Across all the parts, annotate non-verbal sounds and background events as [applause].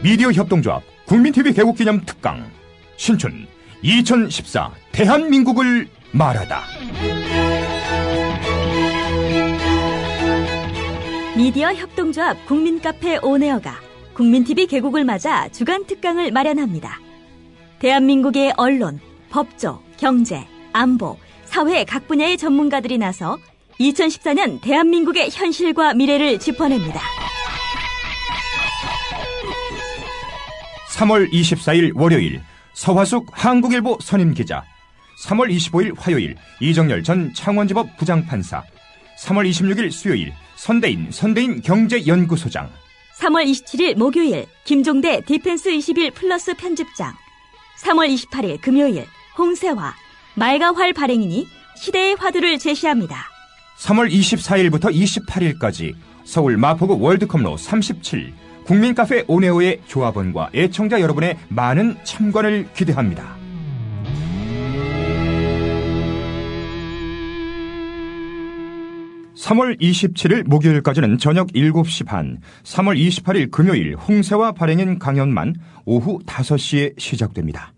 미디어 협동조합 국민TV 개국기념 특강 신춘 2014 대한민국을 말하다 미디어 협동조합 국민카페 온에어가 국민TV 개국을 맞아 주간 특강을 마련합니다. 대한민국의 언론, 법조, 경제, 안보, 사회 각 분야의 전문가들이 나서 2014년 대한민국의 현실과 미래를 짚어냅니다. 3월 24일 월요일 서화숙 한국일보 선임기자. 3월 25일 화요일 이정렬 전 창원지법 부장판사. 3월 26일 수요일 선대인 선대인 경제연구소장. 3월 27일 목요일 김종대 디펜스 21 플러스 편집장. 3월 28일 금요일 홍세화 말과활 발행인이 시대의 화두를 제시합니다. 3월 24일부터 28일까지 서울 마포구 월드컵로 37 국민카페 오네오의 조합원과 애청자 여러분의 많은 참관을 기대합니다. (3월 27일) 목요일까지는 저녁 (7시) 반 (3월 28일) 금요일 홍세와 발행인 강연만 오후 (5시에) 시작됩니다.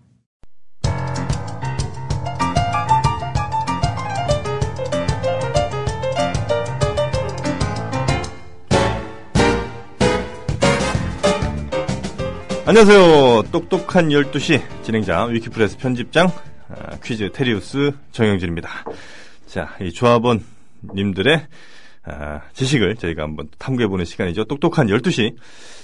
안녕하세요. 똑똑한 12시 진행자 위키프레스 편집장 아, 퀴즈 테리우스 정영진입니다. 자, 이 조합원 님들의 아, 지식을 저희가 한번 탐구해보는 시간이죠. 똑똑한 12시.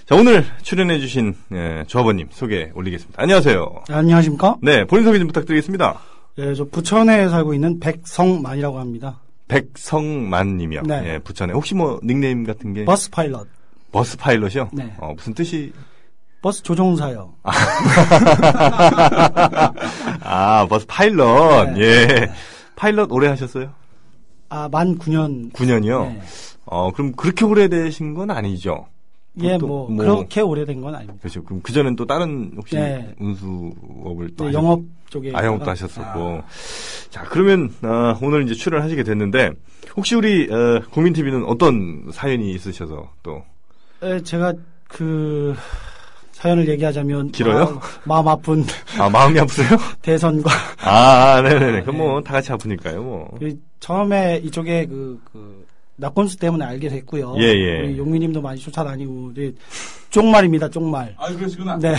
자, 오늘 출연해주신 예, 조합원님 소개 올리겠습니다. 안녕하세요. 안녕하십니까? 네, 본인 소개 좀 부탁드리겠습니다. 예, 저 부천에 살고 있는 백성만이라고 합니다. 백성만님이요. 네. 예, 부천에. 혹시 뭐 닉네임 같은 게? 버스 파일럿. 버스 파일럿이요? 네. 어, 무슨 뜻이? 버스 조종사요. [laughs] 아, 버스 파일럿. 네. 예. 파일럿 오래 하셨어요? 아, 만 9년. 9년이요? 네. 어, 그럼 그렇게 오래되신 건 아니죠? 예, 또 뭐, 뭐- 그렇게 오래된 건 아닙니다. 그렇죠. 그럼 그전엔 또 다른 혹시 네. 운수업을 또 네, 영업 쪽에. 아, 영업도 하셨었고. 자, 그러면, 어, 오늘 이제 출연하시게 됐는데, 혹시 우리, 어, 국민TV는 어떤 사연이 있으셔서 또, 예, 제가 그, 사연을 얘기하자면. 길어요? 마음, 마음 아픈 아, 마음이 아프세요? [laughs] 대선과. 아, 네네네. 그럼 뭐, 다 같이 아프니까요, 뭐. 그 처음에 이쪽에 그, 그, 낙건수 때문에 알게 됐고요. 예, 예. 우리 용미님도 많이 쫓아다니고. 네, 쪽말입니다, 쪽말. 아, 그러시구나. 네.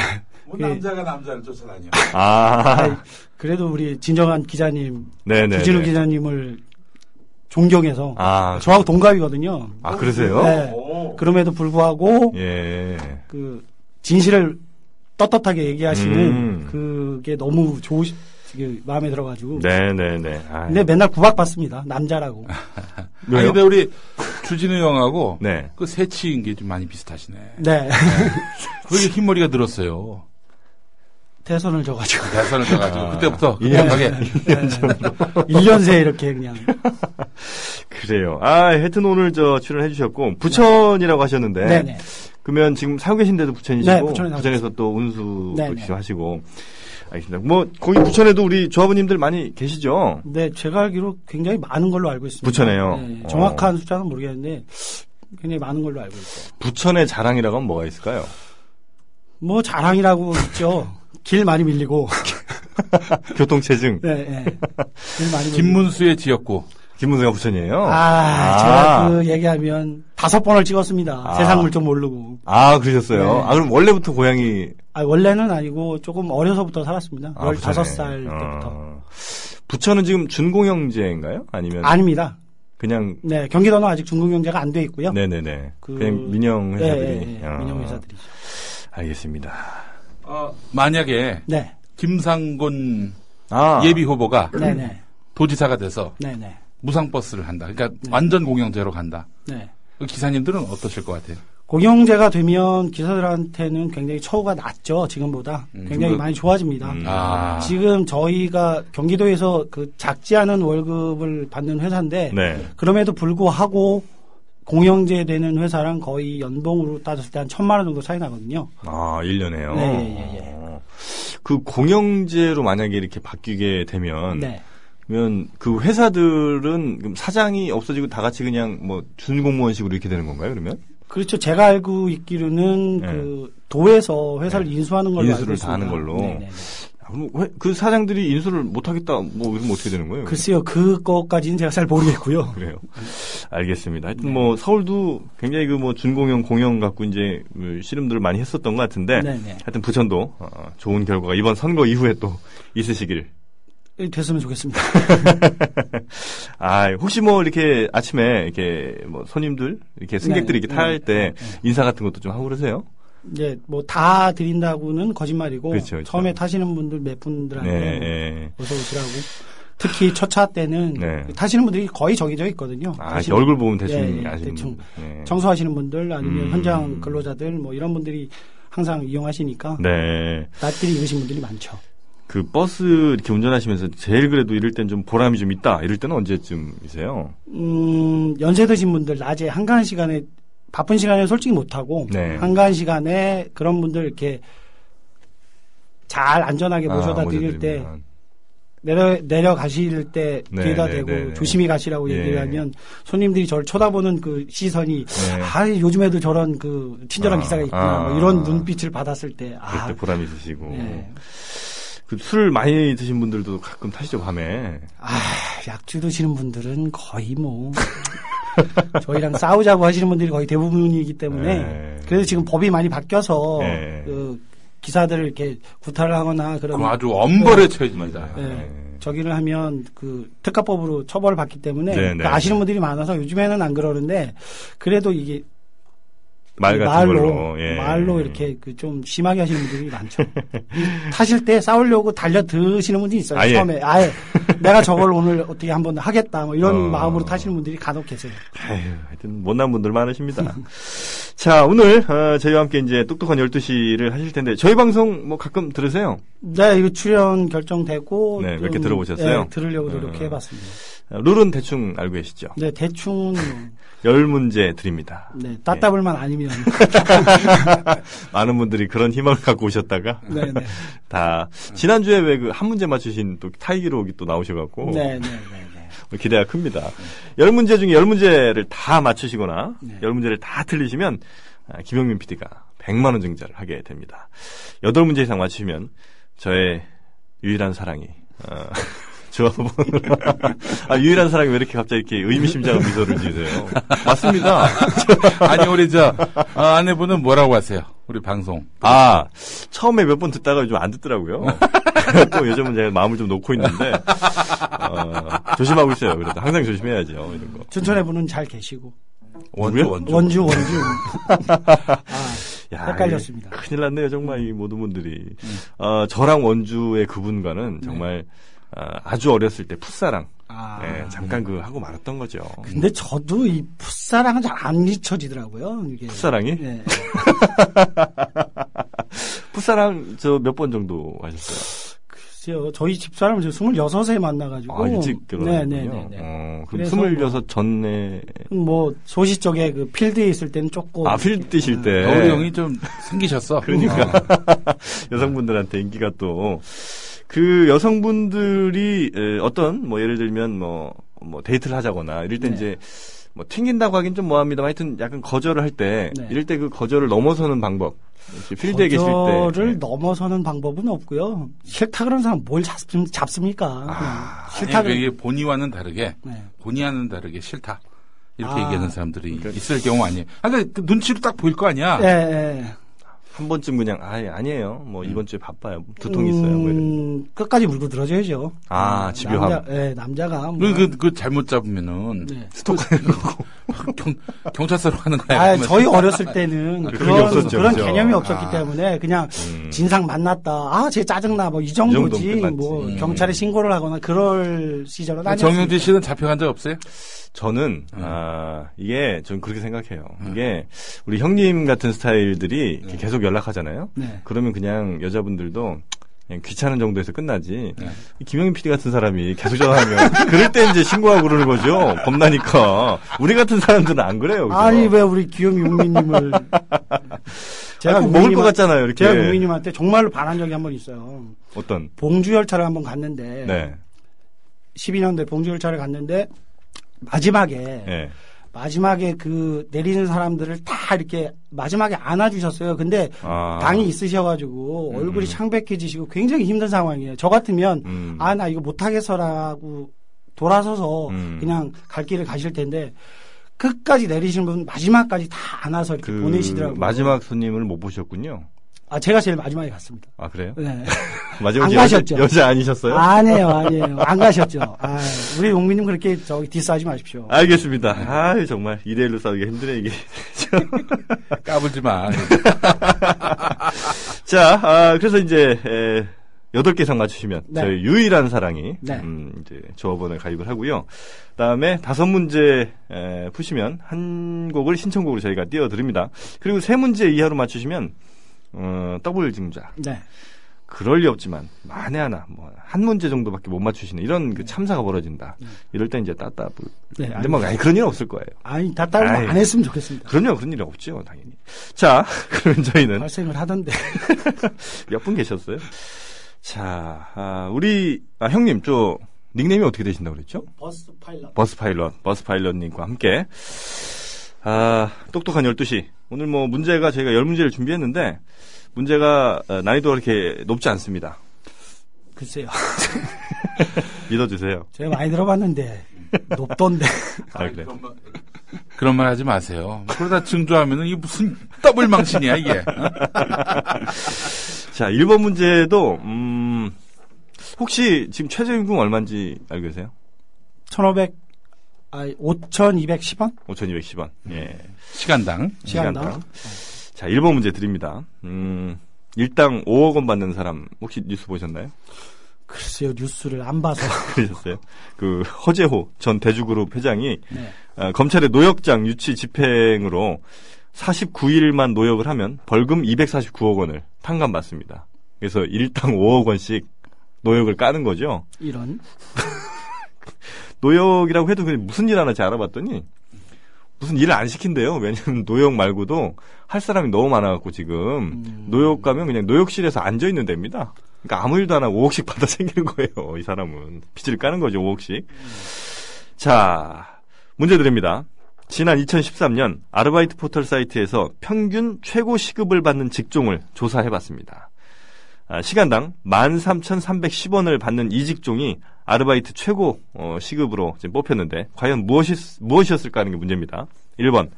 뭐 그- 남자가 남자를 쫓아다녀. 아, 그래도 우리 진정한 기자님, 네네. 주진우 기자님을 존경해서 아, 저하고 동갑이거든요. 아, 그러세요? 네. 오. 그럼에도 불구하고 예. 그 진실을 떳떳하게 얘기하시는 음. 그게 너무 좋으시 그 마음에 들어가지고. 네네네. 아, 근데 맨날 구박받습니다. 남자라고. [laughs] 아니? 근데 우리 주진우 형하고 네. 그 새치인 게 좀 많이 비슷하시네. 네. 그게 흰머리가 늘었어요. 대선을 져가지고. 대선을 떠가지고 아. 그때부터 예. 급하게 1년 새에 이렇게 그냥. [laughs] 그래요. 아, 하여튼 오늘 저 출연해 주셨고, 부천이라고 하셨는데, 네네. 그러면 지금 살고 계신데도 부천이시고, 네, 부천에 부천에서 또 운수 네, 도 네. 하시고, 알겠습니다. 뭐, 거기 부천에도 우리 조합원님들 많이 계시죠? 네, 제가 알기로 굉장히 많은 걸로 알고 있습니다. 부천에요? 네, 어. 정확한 숫자는 모르겠는데 굉장히 많은 걸로 알고 있어요. 부천의 자랑이라고 하면 뭐가 있을까요? 뭐 자랑이라고 있죠. 길 많이 밀리고. [laughs] 교통체증. 네, 네. 길 많이 밀리고. 김문수의 지역구. 김문수가 부천이에요? 아, 제가 그 얘기하면 다섯 번을 찍었습니다. 아. 세상 물정 모르고. 아, 그러셨어요? 네. 아, 그럼 원래부터 고향이. 아, 원래는 아니고 조금 어려서부터 살았습니다. 아, 15살 부천에. 때부터. 어. 부천은 지금 준공영제인가요? 아니면. 아닙니다. 그냥. 네, 경기도는 아직 중공경제가 안 돼 있고요. 네네네. 그- 그... 냥 민영 네, 회사들이. 네, 네, 어. 민영 회사들이죠. 알겠습니다. 어, 만약에 네, 김상곤 아. 예비 후보가 네, 네, 도지사가 돼서 네, 네, 무상버스를 한다. 그러니까 완전 공영제로 간다. 네. 그 기사님들은 어떠실 것 같아요? 공영제가 되면 기사들한테는 굉장히 처우가 낮죠. 지금보다 음, 굉장히 그- 많이 좋아집니다. 음. 아, 지금 저희가 경기도에서 그 작지 않은 월급을 받는 회사인데 네. 그럼에도 불구하고 공영제 되는 회사랑 거의 연봉으로 따졌을 때 한 천만 원 정도 차이 나거든요. 아, 1년에요? 네, 예, 예, 예. 그 공영제로 만약에 이렇게 바뀌게 되면. 네. 그러면 그 회사들은 사장이 없어지고 다 같이 그냥 뭐 준공무원식으로 이렇게 되는 건가요, 그러면? 그렇죠. 제가 알고 있기로는 네. 그 도에서 회사를 인수하는 걸로 인수를 다 하는. 걸로. 네네네. 아, 그럼 왜- 그 사장들이 인수를 못하겠다, 뭐, 이러면 어떻게 되는 거예요? 글쎄요, 그거까지는 제가 잘 모르겠고요. [laughs] 그래요. 알겠습니다. 하여튼 뭐, 서울도 굉장히 그 뭐, 준공영, 공영 갖고 이제, 그 씨름들을 많이 했었던 것 같은데, 네네. 하여튼 부천도, 어, 좋은 결과가 이번 선거 이후에 또 있으시길. 됐으면 좋겠습니다. [laughs] 아, 혹시 뭐, 이렇게 아침에, 이렇게 뭐, 손님들, 이렇게 승객들이 네, 이렇게 탈 네, 때, 네, 네. 인사 같은 것도 좀 하고 그러세요? 이제 뭐 다 드린다고는 거짓말이고 그렇죠, 그렇죠. 처음에 타시는 분들 몇 분들한테 네, 네. 어서 오시라고 특히 첫 차 때는 네. 타시는 분들이 거의 정해져 있거든요. 아, 타시는- 얼굴 보면 대충 예, 예, 아시는 대충 분. 네. 청소하시는 분들 아니면 음. 현장 근로자들 뭐 이런 분들이 항상 이용하시니까 네. 낯들이 익으신 분들이 많죠. 그 버스 이렇게 운전하시면서 제일 그래도 이럴 땐 좀 보람이 좀 있다. 이럴 때는 언제쯤이세요? 음, 연세 드신 분들 낮에 한가한 시간에 바쁜 시간에 솔직히 못 하고 네. 한가한 시간에 그런 분들 이렇게 잘 안전하게 모셔다 아, 드릴 때. 내려 내려가실 때 네, 뒤에다 네, 대고 네, 네. 조심히 가시라고 예. 얘기를 하면 손님들이 저를 쳐다보는 그 시선이 네. 아 요즘에도 저런 그 친절한 아, 기사가 있구나 아. 뭐 이런 눈빛을 받았을 때 그럴 아, 때 보람이 있으시고. 네. 그술 많이 드신 분들도 가끔 타시죠, 밤에. 아 약주 드시는 분들은 거의 뭐 [laughs] 저희랑 싸우자고 하시는 분들이 거의 대부분이기 때문에 네. 그래서 지금 법이 많이 바뀌어서 네. 그 기사들을 이렇게 구타를 하거나 그런 아주 엄벌에 처해집니다. 네. 네. 저기를 하면 그 특가법으로 처벌을 받기 때문에 네, 그 네. 아시는 분들이 많아서 요즘에는 안 그러는데 그래도 이게 말 같은 말로 걸로. 예. 말로 이렇게 그 좀 심하게 하시는 분들이 많죠. 이 타실 때 싸우려고 달려 드시는 분들이 있어요. 아예. 처음에 아예 [laughs] 내가 저걸 오늘 어떻게 한번 하겠다 뭐 이런 어. 마음으로 타시는 분들이 간혹 계세요. 아유, 하여튼 못난 분들 많으십니다. [laughs] 자, 오늘 어, 저희와 함께 이제 똑똑한 12시를 하실 텐데 저희 방송 뭐 가끔 들으세요? 네, 이거 출연 결정되고 네, 몇개 좀, 들어보셨어요? 네, 들으려고 어. 노력해 봤습니다. 어, 룰은 대충 알고 계시죠? 네, 대충 뭐, 열 문제 드립니다. 네, 따따블만 아니면 [laughs] 많은 분들이 그런 희망을 갖고 오셨다가 네, 네, [laughs] 다 지난주에 왜 그 한 문제 맞추신 또 타이 기록이 또 나오셔갖고 네, 네, 네, 네. 기대가 큽니다. 열 문제 중에 열 문제를 다 맞추시거나 네. 열 문제를 다 틀리시면 아, 김영민 PD가 100만 원 증자를 하게 됩니다. 여덟 문제 이상 맞추시면 저의 유일한 사랑이 어, [laughs] 조합원으로 아 유일한 사랑이 왜 이렇게 갑자기 이렇게 의미심장한 미소를 지으세요? 맞습니다. [laughs] 아니 우리 저 어, 아내분은 뭐라고 하세요? 우리 방송. 아 처음에 몇 번 듣다가 요즘 안 듣더라고요. [laughs] 또 요즘은 제가 마음을 좀 놓고 있는데 어, 조심하고 있어요. 그래도 항상 조심해야죠 이런 거. 춘천에 분은 잘 계시고 원주? 원주. 원주 원주 [laughs] 아, 야, 헷갈렸습니다. 큰일 났네요, 정말 이 모든 분들이. 어, 저랑 원주의 그분과는 정말 어, 아주 어렸을 때 풋사랑. 아. 네, 잠깐 그 하고 말았던 거죠. 근데 저도 이 풋사랑은 잘 안 잊혀지더라고요. 이게. 풋사랑이? 네. [laughs] 풋사랑 저 몇 번 정도 하셨어요? 글쎄요. 저희 집사람을 저 26에 만나가지고. 아, 일찍 결혼했군요. 네네네. 어, 그럼 그래서 스물여섯 전에 뭐, 소시 쪽에 그 필드에 있을 때는 조금. 아 필드 뛰실 때 어, 우리 형이 좀 생기셨어. 그러니까. 어. [laughs] 여성분들한테 인기가 또 그 여성분들이 에, 어떤 뭐 예를 들면 뭐 뭐 데이트를 하자거나 이럴 때 네. 이제 뭐 튕긴다고 하긴 좀 뭐합니다만 하여튼 약간 거절을 할때 네. 이럴 때 그 거절을 넘어서는 방법 필드에 계실 때 거절을 네. 넘어서는 방법은 없고요. 싫다 그런 사람 뭘 잡, 잡습니까? 그냥 아, 싫다 아니, 그 이게 본의와는 다르게 네. 본의와는 다르게 싫다. 이렇게 아. 얘기하는 사람들이 그러니까- 있을 경우 아니에요. 아, 그러니까 그 눈치로 딱 보일 거 아니야. 예, 예. 한 번쯤 그냥 아 아니에요 뭐 이번 주에 바빠요 두통 있어요 뭐 이런. 음, 끝까지 물고 들어줘야죠. 아, 음, 집요함. 남자, 예, 남자가. 뭐. 그, 그, 그 잘못 잡으면은 네. 스토커 [laughs] 경, 경찰서로 가는 거야. 아, 그러면. 저희 어렸을 때는 아, 그런 없었죠, 그런 그죠? 개념이 없었기 아. 때문에 그냥 음. 진상 만났다. 아, 쟤 짜증나. 뭐 이 정도지. 끝났지. 뭐 음. 경찰에 신고를 하거나 그럴 시절은 그 아니었어요. 정영진 씨는 잡혀간 적 없어요? 저는 음. 아 이게 전 그렇게 생각해요. 이게 우리 형님 같은 스타일들이 계속 연락하잖아요. 네. 그러면 그냥 여자분들도 그냥 귀찮은 정도에서 끝나지. 네. 이 김영민 PD 같은 사람이 계속 전화하면 [laughs] 그럴 때 이제 신고하고 그러는 거죠. 겁나니까. 우리 같은 사람들은 안 그래요. 그죠? 아니 왜 우리 귀염이 용민님을 [laughs] 제가 아, 꼭 먹을 것 같잖아요. 이렇게. 제가 용민님한테 정말로 반한 적이 한 번 있어요. 어떤? 봉주 열차를 한 번 갔는데 네. 12년도에 봉주 열차를 갔는데 마지막에 네. 마지막에 그 내리는 사람들을 다 이렇게 마지막에 안아주셨어요. 근데 아. 당이 있으셔가지고 얼굴이 창백해지시고 굉장히 힘든 상황이에요. 저 같으면 음. 아나 이거 못하겠어라고 돌아서서 음. 그냥 갈 길을 가실 텐데 끝까지 내리시는 분 마지막까지 다 안아서 이렇게 그 보내시더라고요. 마지막 손님을 못 보셨군요. 아 제가 제일 마지막에 갔습니다. 아 그래요? 네. [laughs] 마지막 안 여자, 가셨죠? 여자 아니셨어요? 아니에요, 아니에요. [laughs] 안 가셨죠. 아, 우리 용민님 그렇게 저기 디스하지 마십시오. 알겠습니다. 아 정말 2대1로 싸우기가 힘드네 이게. [laughs] 까불지 마. 자, 아, 그래서 이제 에, 8개 이상 맞추시면 네. 저희 유일한 사랑이 네. 음, 이제 조합원을 가입을 하고요. 그다음에 다섯 문제 에, 푸시면 한 곡을 신청곡으로 저희가 띄워드립니다. 그리고 세 문제 이하로 맞추시면 어, 더블 증자. 네. 그럴 리 없지만 만에 하나 뭐 한 문제 정도밖에 못 맞추시는 이런 그 참사가 벌어진다. 이럴 때 이제 따따블. 네, 근데 뭐 아니, 그런 일은 없을 거예요. 아니, 아이. 안 했으면 좋겠습니다. 그럼요, 그런 일이 없죠, 당연히. 자, [laughs] 그러면 저희는 발생을 하던데. [laughs] 몇 분 계셨어요? 자, 아, 우리, 아, 형님, 저, 닉네임이 어떻게 되신다고 그랬죠? 버스 파일럿. 버스 파일럿, 버스 파일럿님과 함께, 아, 똑똑한 12시. 오늘 뭐 문제가 저희가 10문제를 준비했는데, 문제가 어, 난이도가 그렇게 높지 않습니다. 글쎄요. [laughs] 믿어주세요. 제가 많이 들어봤는데, 높던데. [laughs] 아, 그래. 그런 말, 그런 말 하지 마세요. 그러다 증조하면은 이게 무슨 더블 망신이야 이게. [laughs] 자, 1번 문제도, 음, 혹시 지금 최저임금 얼마인지 알고 계세요? 1500, 아, 5210원? 5,210원. 예. 시간당. 시간당. 자, 1번 문제 드립니다. 음, 일당 5억 원 받는 사람 혹시 뉴스 보셨나요? 글쎄요, 뉴스를 안 봐서. [laughs] 그러셨어요? 그 허재호 전 대주그룹 회장이 네. 어, 검찰의 노역장 유치 집행으로 49일만 노역을 하면 벌금 249억 원을 탕감받습니다. 그래서 일당 5억 원씩 노역을 까는 거죠. 이런. [laughs] 노역이라고 해도 그냥 무슨 일 하나 잘 알아봤더니 무슨 일을 안 시킨대요. 왜냐면 [laughs] 노역 말고도 할 사람이 너무 많아갖고 지금 음. 노역 가면 그냥 노역실에서 앉아 있는 데입니다. 그러니까 아무 일도 안 하고 5억씩 받아 [laughs] 챙기는 거예요. 이 사람은 빚을 까는 거죠. 5억씩. 자 문제 드립니다. 지난 2013년 아르바이트 포털 사이트에서 평균 최고 시급을 받는 직종을 조사해봤습니다. 아, 시간당 13,310원을 받는 이 직종이 아르바이트 최고 어, 시급으로 지금 뽑혔는데 과연 무엇이, 무엇이었을까 하는 게 문제입니다. 1번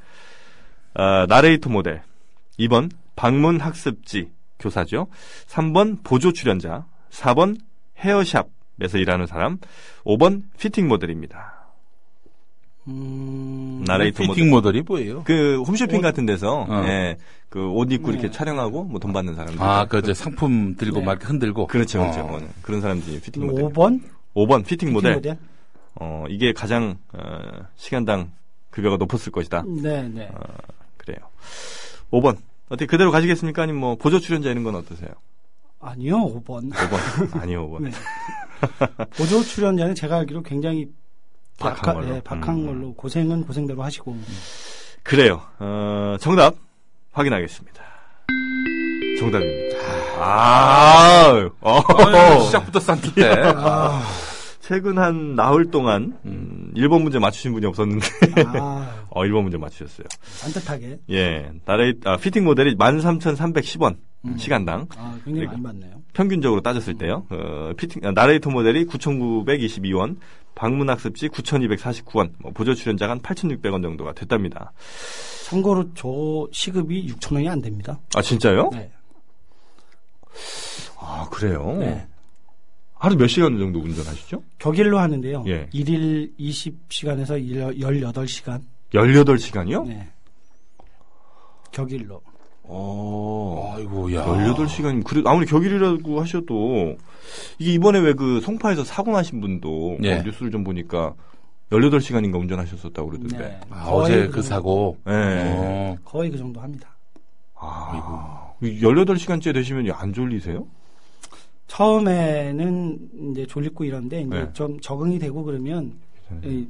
아, 나레이터 모델 2번 방문 학습지 교사죠. 3번 보조 출연자 4번 헤어샵에서 일하는 사람 5번 피팅 모델입니다. 음, 나레이터 모델 피팅 모델이 뭐예요? 그 홈쇼핑 옷. 같은 데서 어. 예, 그옷 입고 이렇게 네. 촬영하고 뭐 돈 받는 사람들. 아, 그, 저 상품 들고 네. 막 이렇게 흔들고. 그렇죠, 그렇죠. 어. 어, 그런 사람들이 피팅 모델. 5번? 5번 피팅 모델. 모델? 어, 이게 가장 어, 시간당 급여가 높았을 것이다. 네, 네. 그래요. 5번. 어떻게 그대로 가시겠습니까? 아니면 뭐 보조 출연자 이런 건 어떠세요? 아니요, 5번. 5번. 아니요, 5번. 네. 보조 출연자는 제가 알기로 굉장히 박한 박하- 걸로. 예, 박한 음. 걸로 고생은 고생대로 하시고 그래요. 어, 정답 확인하겠습니다. 정답입니다. 아, 어, 어, 시작부터 산뜻해. 최근 한 나흘 동안 음, 1번 문제 맞추신 분이 없었는데 아, [laughs] 어, 1번 문제 맞추셨어요. 산뜻하게 예. 나레이 아, 피팅 모델이 13,310원 음. 시간당 아, 굉장히 그리고- 많이 받네요. 평균적으로 따졌을 때요. 어, 피팅 아, 나레이터 모델이 9,922원, 방문 학습지 9,249원, 뭐 보조 출연자가 한 8,600원 정도가 됐답니다. 참고로 저 시급이 6천 원이 안 됩니다. 아 진짜요? 네. 아 그래요. 네. 하루 몇 시간 정도 운전하시죠? 격일로 하는데요. 예. 일일 20시간에서 18시간. 18시간이요? 네. 격일로. 어. 아이고, 야. 18시간, 그래, 아무리 격일이라고 하셔도, 이게 이번에 왜 그 송파에서 사고 나신 분도 예. 뭐 뉴스를 좀 보니까 18시간인가 운전하셨었다고 그러던데. 네. 아, 어제 그 그 사고. 예. 어. 거의 그 정도 합니다. 아, 18시간째 되시면 안 졸리세요? 처음에는 이제 졸리고 이런데 이제 네. 좀 적응이 되고 그러면 이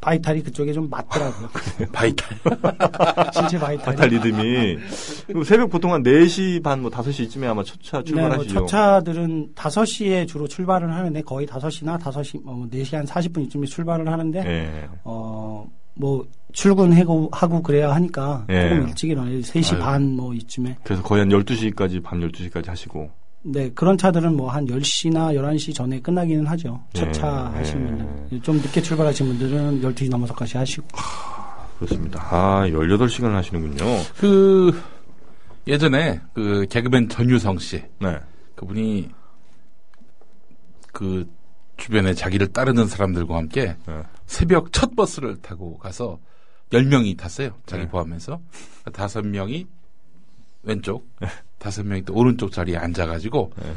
바이탈이 그쪽에 좀 맞더라고요. 바이탈. [laughs] 신체 바이탈이. 바탈 리듬이. 그리고 새벽 보통 한 4시 반, 뭐 5시쯤에 아마 첫차 네, 뭐 출발하시죠? 첫 차들은 5시에 주로 출발을 하는데 거의 5시나 5시, 뭐 4시 한 40분 이쯤에 출발을 하는데 예. 어, 뭐 출근하고 하고 그래야 하니까 예. 조금 일찍 일어나요. 3시 아유. 반 뭐 이쯤에. 그래서 거의 한 12시까지, 밤 12시까지 하시고. 네, 그런 차들은 뭐 한 10시나 11시 전에 끝나기는 하죠. 예. 첫차 하시는 예. 분들. 좀 늦게 출발하신 분들은 12시 넘어서까지 하시고. 그렇습니다. 아, 18시간을 하시는군요. 그 예전에 그 개그맨 전유성 씨 네. 그분이 그 주변에 자기를 따르는 사람들과 함께 네. 새벽 첫 버스를 타고 가서 10명이 탔어요. 자기 네. 포함해서. 다섯 명이 왼쪽, 다섯 명이 또 오른쪽 자리에 앉아가지고 네.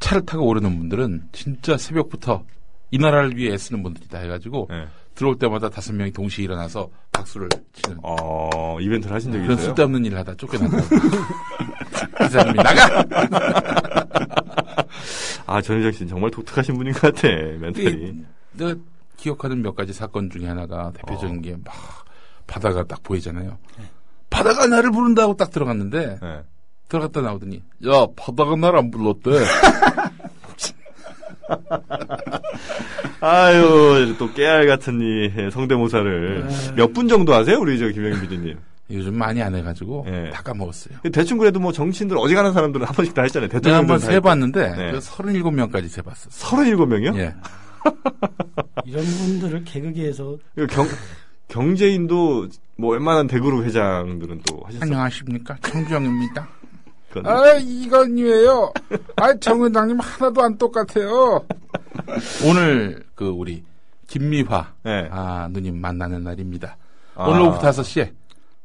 차를 타고 오르는 분들은 진짜 새벽부터 이 나라를 위해 애쓰는 분들이다 해가지고 네. 들어올 때마다 다섯 명이 동시에 일어나서 박수를 치는 어, 이벤트를 하신 적이 그런 있어요? 쓸데없는 일을 하다 쫓겨났다고. 그 [laughs] 사람이 나가! [laughs] 아, 전유정 씨는 정말 독특하신 분인 것 같아, 멘탈이. 내가 기억하는 몇 가지 사건 중에 하나가 대표적인 게막 바다가 딱 보이잖아요. 바다가 나를 부른다고 딱 들어갔는데 네. 들어갔다 나오더니 야 바다가 날 안 불렀대. [laughs] 아유, 또 깨알 같은 이 성대모사를 몇 분 정도 하세요? 우리 저 김영희 PD님. 요즘 많이 안 해가지고 예. 다 까먹었어요. 대충 그래도 뭐 정치인들 어지간한 사람들은 한 번씩 다 했잖아요. 대통령 한번 세봤는데 네. 그 37명까지 세봤어. 37명이요? 예. [laughs] 이런 분들을 개그계에서 경, 경제인도 뭐 웬만한 대그룹 회장들은 또 하셨어요. 안녕하십니까 청주영입니다. 그건 아 이건이에요. 아정 회장님 하나도 안 똑같아요. 오늘 그 우리 김미화 네. 아 누님 만나는 날입니다. 아. 오늘 오후 5시에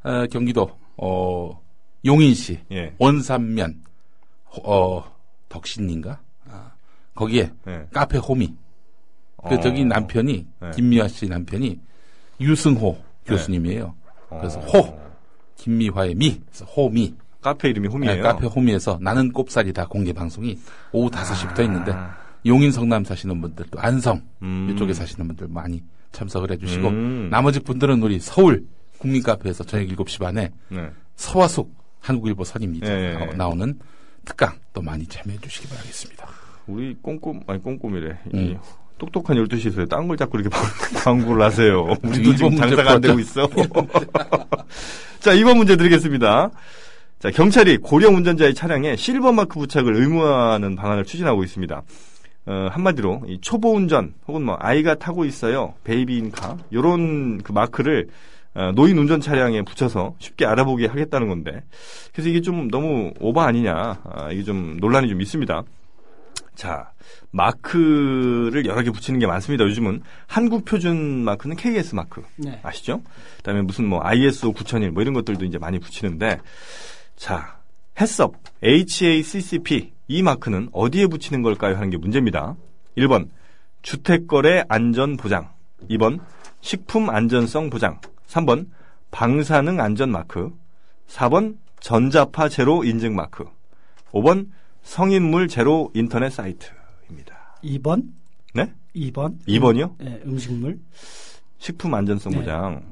어, 경기도 어, 용인시 예. 원산면 어, 덕신인가 아, 거기에 네. 카페 호미 그 어. 저기 남편이 네. 김미화 씨 남편이 유승호 교수님이에요. 그래서 어. 호 김미화의 미 그래서 호미 카페 이름이 홈이에요. 네, 카페 호미에서 나는 꼽살이다 공개 방송이 오후 5시부터 있는데 아. 용인 성남 사시는 분들 또 안성 음. 이쪽에 사시는 분들 많이 참석을 해주시고 음. 나머지 분들은 우리 서울 국민 카페에서 저녁 7시 반에 네. 서화숙 한국일보 선임 기자 예, 예. 나- 나오는 특강 또 많이 참여해 주시기 바라겠습니다. 우리 꼼꼼, 아니 꼼꼼이래. 이 음. 똑똑한 12시에서 딴 걸 자꾸 이렇게 광고를 [laughs] 하세요. 우리도 이번 지금 장사가 안 되고. 있어. [laughs] 자, 이번 문제 드리겠습니다. 자, 경찰이 고령 운전자의 차량에 실버 마크 부착을 의무화하는 방안을 추진하고 있습니다. 어, 한마디로 이 초보 운전 혹은 뭐 아이가 타고 있어요. 베이비인카 요런 그 마크를 어, 노인 운전 차량에 붙여서 쉽게 알아보게 하겠다는 건데 그래서 이게 좀 너무 오버 아니냐 아, 이게 좀 논란이 좀 있습니다. 자, 마크를 여러 개 붙이는 게 많습니다. 요즘은 한국 표준 마크는 KS 마크 네. 아시죠? 그다음에 무슨 뭐 ISO 9001 뭐 이런 것들도 이제 많이 붙이는데 자, 해썹 HACCP 이 마크는 어디에 붙이는 걸까요? 하는 게 문제입니다. 1번 주택거래 안전 보장 2번 식품 안전성 보장 3번 방사능 안전 마크 4번 전자파 제로 인증 마크 5번 성인물 제로 인터넷 사이트입니다. 2번? 네? 2번? 2번이요? 네, 음식물. 식품 안전성 네. 보장.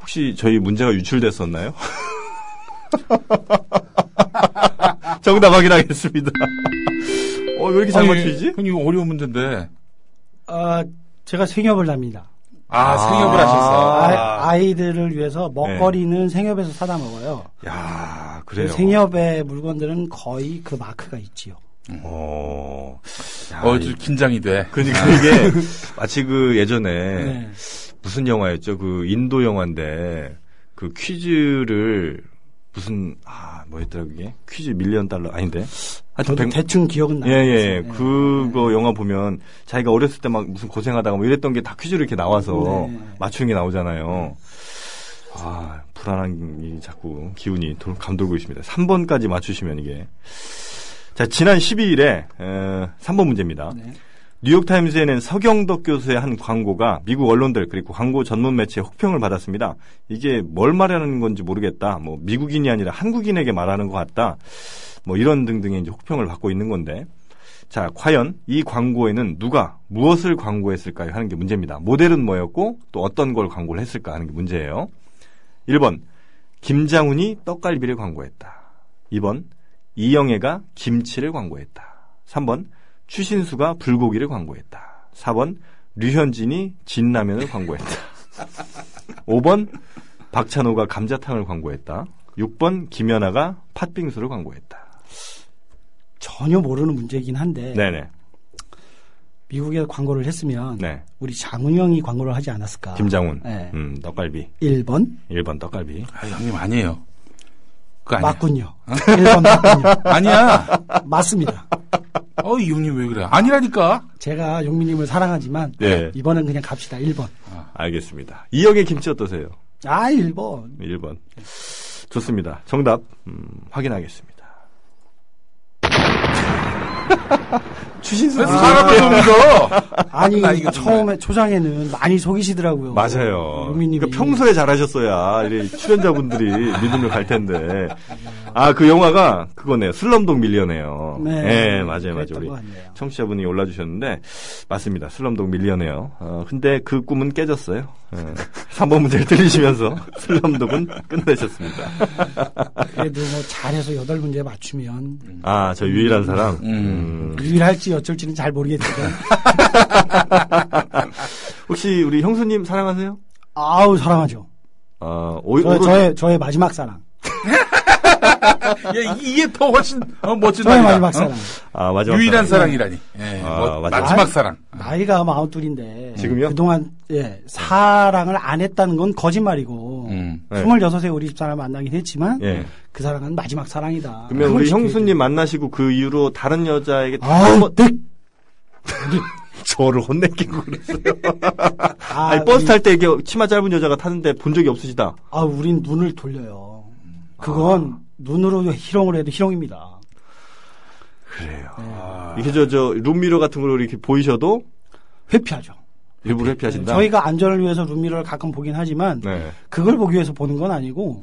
혹시 저희 문제가 유출됐었나요? [laughs] 정답 확인하겠습니다. 어, 왜 이렇게 잘 맞추지? 아니, 이거 어려운 문제인데. 아, 제가 생협을 합니다. 아, 생협을 아. 하셨어. 아, 아 이들을 위해서 먹거리는 생협에서 사다 먹어요. 야그 그래요. 생협의 물건들은 거의 그 마크가 있지요. 어, 야, 어, 이- 좀 긴장이 돼. 그러니까 이게 [laughs] 마치 그 예전에 네. 무슨 영화였죠? 그 인도 영화인데 그 퀴즈를 무슨 아 뭐였더라 그게 퀴즈 밀리언 달러 아닌데 하여튼 백- 대충 기억은 나요. 예, 예. 네. 그거 영화 보면 자기가 어렸을 때 막 무슨 고생하다가 뭐 이랬던 게 다 퀴즈로 이렇게 나와서 네. 맞추는 게 나오잖아요. 아, 불안한 이 자꾸 기운이 돌, 감돌고 있습니다. 3번까지 맞추시면 이게. 자, 지난 12일에, 에, 3번 문제입니다. 네. 뉴욕타임스에 낸 서경덕 교수의 한 광고가 미국 언론들 그리고 광고 전문 매체의 혹평을 받았습니다. 이게 뭘 말하는 건지 모르겠다. 뭐 미국인이 아니라 한국인에게 말하는 것 같다. 뭐 이런 등등의 이제 혹평을 받고 있는 건데. 자, 과연 이 광고에는 누가 무엇을 광고했을까요? 하는 게 문제입니다. 모델은 뭐였고 또 어떤 걸 광고를 했을까 하는 게 문제예요. 1번 김장훈이 떡갈비를 광고했다. 2번 이영애가 김치를 광고했다. 3번 추신수가 불고기를 광고했다. 4번 류현진이 진라면을 광고했다. 5번 박찬호가 감자탕을 광고했다. 6번 김연아가 팥빙수를 광고했다. 전혀 모르는 문제이긴 한데 네네. 미국에서 광고를 했으면 네. 우리 장훈영이 광고를 하지 않았을까? 김장훈. 네. 음, 떡갈비. 1번 1번 떡갈비. 아, 형님 아니에요. 그거 아니야. 맞군요. 1번 맞군요. [laughs] 아니야. 맞습니다. 어, 이 형님 왜 그래? 아니라니까. 제가 용민님을 사랑하지만 네. 이번은 그냥 갑시다. 1번. 알겠습니다. 이영의 김치 어떠세요? 아 1번. 1번. 좋습니다. 정답 음, 확인하겠습니다. 추신수 왜 사람을 좀 믿어? [laughs] 아니 나 이거 처음에 초장에는 많이 속이시더라고요. 맞아요. 그러니까 평소에 잘하셨어야 출연자분들이 [laughs] 믿음을 갈 텐데. 아, 그 영화가 그거네요. Slumdog Millionaire예요. 네, 맞아요, 맞아요. 그랬던 우리 같네요. 청취자분이 올려주셨는데 맞습니다. Slumdog Millionaire예요. 어, 근데 그 꿈은 깨졌어요. 예. 3번 문제를 틀리시면서 [laughs] Slumdog은 끝내셨습니다. 그래도 뭐 잘해서 여덟 문제 맞추면 아, 저 유일한 사람. 음. 음. 유일할지 어쩔지는 잘 모르겠지만 [laughs] 혹시 우리 형수님 사랑하세요? 아우 사랑하죠. 어, 오, 저, 오로- 저의 저의 마지막 사랑. 야, 이게 더 훨씬 어, 멋진 저의 말이다. 마지막 어? 사랑. 아, 마지막 유일한 사람. 사랑 이라니. 예, 아, 뭐, 마지막 마지막 사랑. 나이가 마흔둘인데 지금요? 그동안 예 사랑을 안 했다는 건 거짓말이고 음. 네. 26에 우리 집사람 만나긴 했지만 예. 그 사랑은 마지막 사랑이다. 그러면 우리 형수님 돼. 만나시고 그 이후로 다른 여자에게 아, 한 번 네. 저를 혼내키고 그랬어요. 아, 아니, 버스 탈 때 이게 치마 짧은 여자가 타는데 본 적이 없으시다. 아, 우린 눈을 돌려요. 그건 눈으로 희롱을 해도 희롱입니다. 그래요. 아. 이게 저, 저, 룸미러 같은 걸로 이렇게 보이셔도 회피하죠. 일부러 회피하신다? 저희가 안전을 위해서 룸미러를 가끔 보긴 하지만 네. 그걸 보기 위해서 보는 건 아니고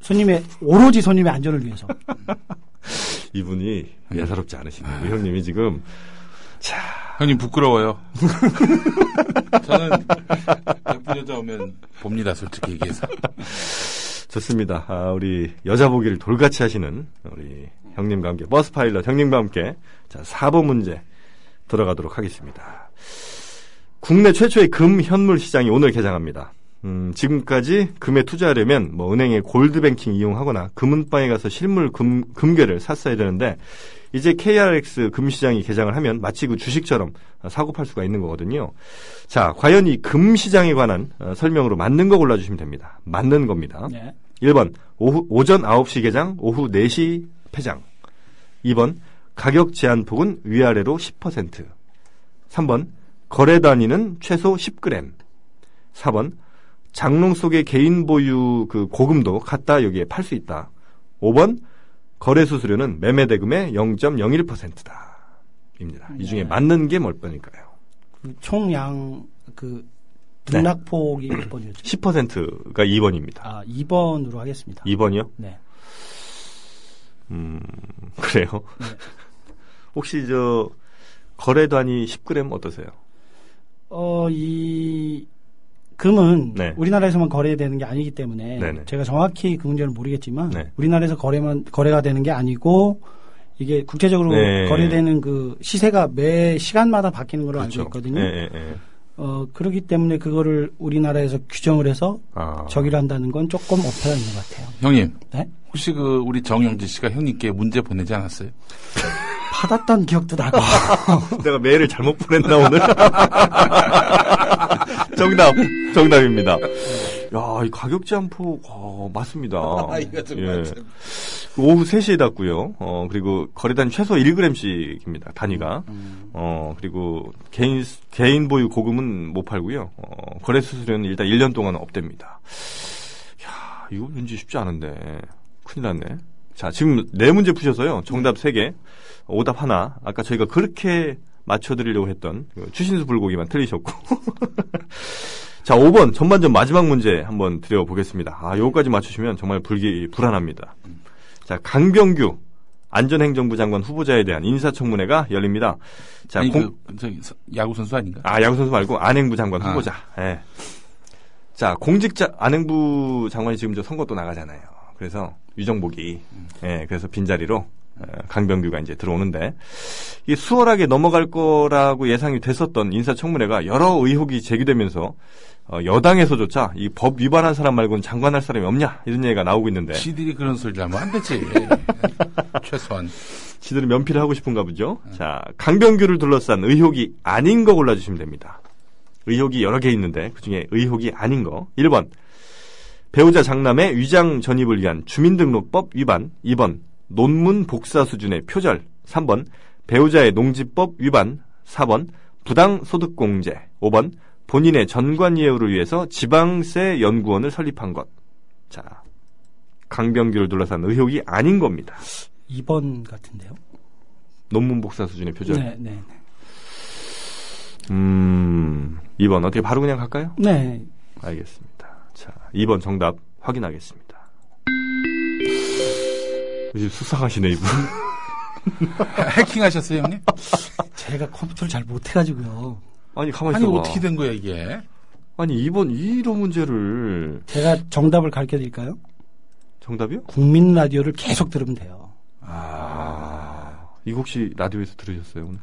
손님의 오로지 손님의 안전을 위해서. [laughs] 이분이 예사롭지 않으시네요. 우리 형님이 지금, 형님 부끄러워요. [laughs] 저는 예쁜 여자 오면 봅니다, 솔직히 얘기해서. 좋습니다. 아, 우리 여자 보기를 돌같이 하시는 우리 형님과 함께, 버스 파일럿 형님과 함께, 자, 4번 문제 들어가도록 하겠습니다. 국내 최초의 금 현물 시장이 오늘 개장합니다. 음, 지금까지 금에 투자하려면 뭐 은행의 골드뱅킹 이용하거나 금은방에 가서 실물 금, 금괴를 샀어야 되는데 이제 KRX 금시장이 개장을 하면 마치 그 주식처럼 사고 팔 수가 있는 거거든요. 자, 과연 이 금시장에 관한 어, 설명으로 맞는 거 골라주시면 됩니다. 맞는 겁니다. 네. 1번 오후, 오전 9시 개장, 오후 4시 폐장. 2번 가격 제한 폭은 위아래로 10%. 3번 거래 단위는 최소 10g. 4번 장롱 속의 개인 보유 그 고금도 갖다 여기에 팔 수 있다. 5번 거래 수수료는 매매 대금의 0.01%다. 입니다. 이 중에 네. 맞는 게 몇 번일까요? 총양 그 네. 등락폭이 몇 번이었죠? 10%가 2번입니다. 아, 2번으로 하겠습니다. 2번이요? 네. 음, 그래요. 네. 혹시 저 거래 단위 10g 어떠세요? 어, 이 금은 네. 우리나라에서만 거래되는 게 아니기 때문에 네네. 제가 정확히 그 문제는 모르겠지만 네. 우리나라에서 거래만 거래가 되는 게 아니고 이게 국제적으로 네. 거래되는 그 시세가 매 시간마다 바뀌는 걸로 알고 있거든요. 예, 예, 예. 어, 그렇기 때문에 그거를 우리나라에서 규정을 해서 아. 저기를 한다는 건 조금 어폐가 있는 것 같아요. 형님, 네? 혹시 그 우리 정영진 씨가 형님께 문제 보내지 않았어요? [laughs] 받았던 기억도 나고. [laughs] 내가 메일을 잘못 보냈나 오늘? [laughs] 정답, 정답입니다. 야, 이 가격 제한폭 어, 맞습니다. [laughs] 이거 좀 예. 맞죠. 오후 3시에 닫고요. 어, 그리고 거래 단위 최소 1g씩입니다. 단위가. 어, 그리고 개인 개인 보유 고금은 못 팔고요. 어, 거래 수수료는 일단 1년 동안 없답니다. 야, 이거 왠지 쉽지 않은데. 큰일 났네. 자, 지금 네 문제 푸셔서요. 정답 3개, 오답 하나. 아까 저희가 그렇게 맞춰드리려고 했던 그 추신수 불고기만 틀리셨고. [laughs] 자, 5번 전반전 마지막 문제 한번 드려보겠습니다. 아, 요거까지 맞추시면 정말 불기 불안합니다. 자, 강병규 안전행정부 장관 후보자에 대한 인사청문회가 열립니다. 자, 아니, 공, 그, 야구 선수 아닌가? 아, 야구 선수 말고 안행부 장관 아. 후보자. 예. 자, 공직자 안행부 장관이 지금 저 선거 또 나가잖아요. 그래서 유정복이 예, 그래서 빈자리로 어, 강병규가 이제 들어오는데 이 수월하게 넘어갈 거라고 예상이 됐었던 인사청문회가 여러 의혹이 제기되면서 어, 여당에서조차 이 법 위반한 사람 말고는 장관할 사람이 없냐 이런 얘기가 나오고 있는데 지들이 그런 소리를 하면 안 되지. [laughs] 최소한. 지들은 면피를 하고 싶은가 보죠. 자, 강병규를 둘러싼 의혹이 아닌 거 골라주시면 됩니다. 의혹이 여러 개 있는데 그중에 의혹이 아닌 거 1번 배우자 장남의 위장 전입을 위한 주민등록법 위반 2번 논문 복사 수준의 표절 3번 배우자의 농지법 위반 4번 부당 소득공제 5번 본인의 전관예우를 위해서 지방세 연구원을 설립한 것. 자, 강병규를 둘러싼 의혹이 아닌 겁니다. 2번 같은데요. 논문 복사 수준의 표절. 네, 네, 네. 음, 2번 어떻게 바로 그냥 갈까요? 네. 알겠습니다. 자, 2번 정답 확인하겠습니다. 요즘 수상하시네, 이분. [laughs] 해킹 하셨어요, 형님? [laughs] 제가 컴퓨터를 잘 못해가지고요. 아니, 가만히 아니, 있어봐. 어떻게 된 거야, 이게? 아니, 2번, 이런 문제를. 제가 정답을 가르쳐 드릴까요? 정답이요? 국민 라디오를 계속 들으면 돼요. 아, 이거 혹시 라디오에서 들으셨어요? 오늘?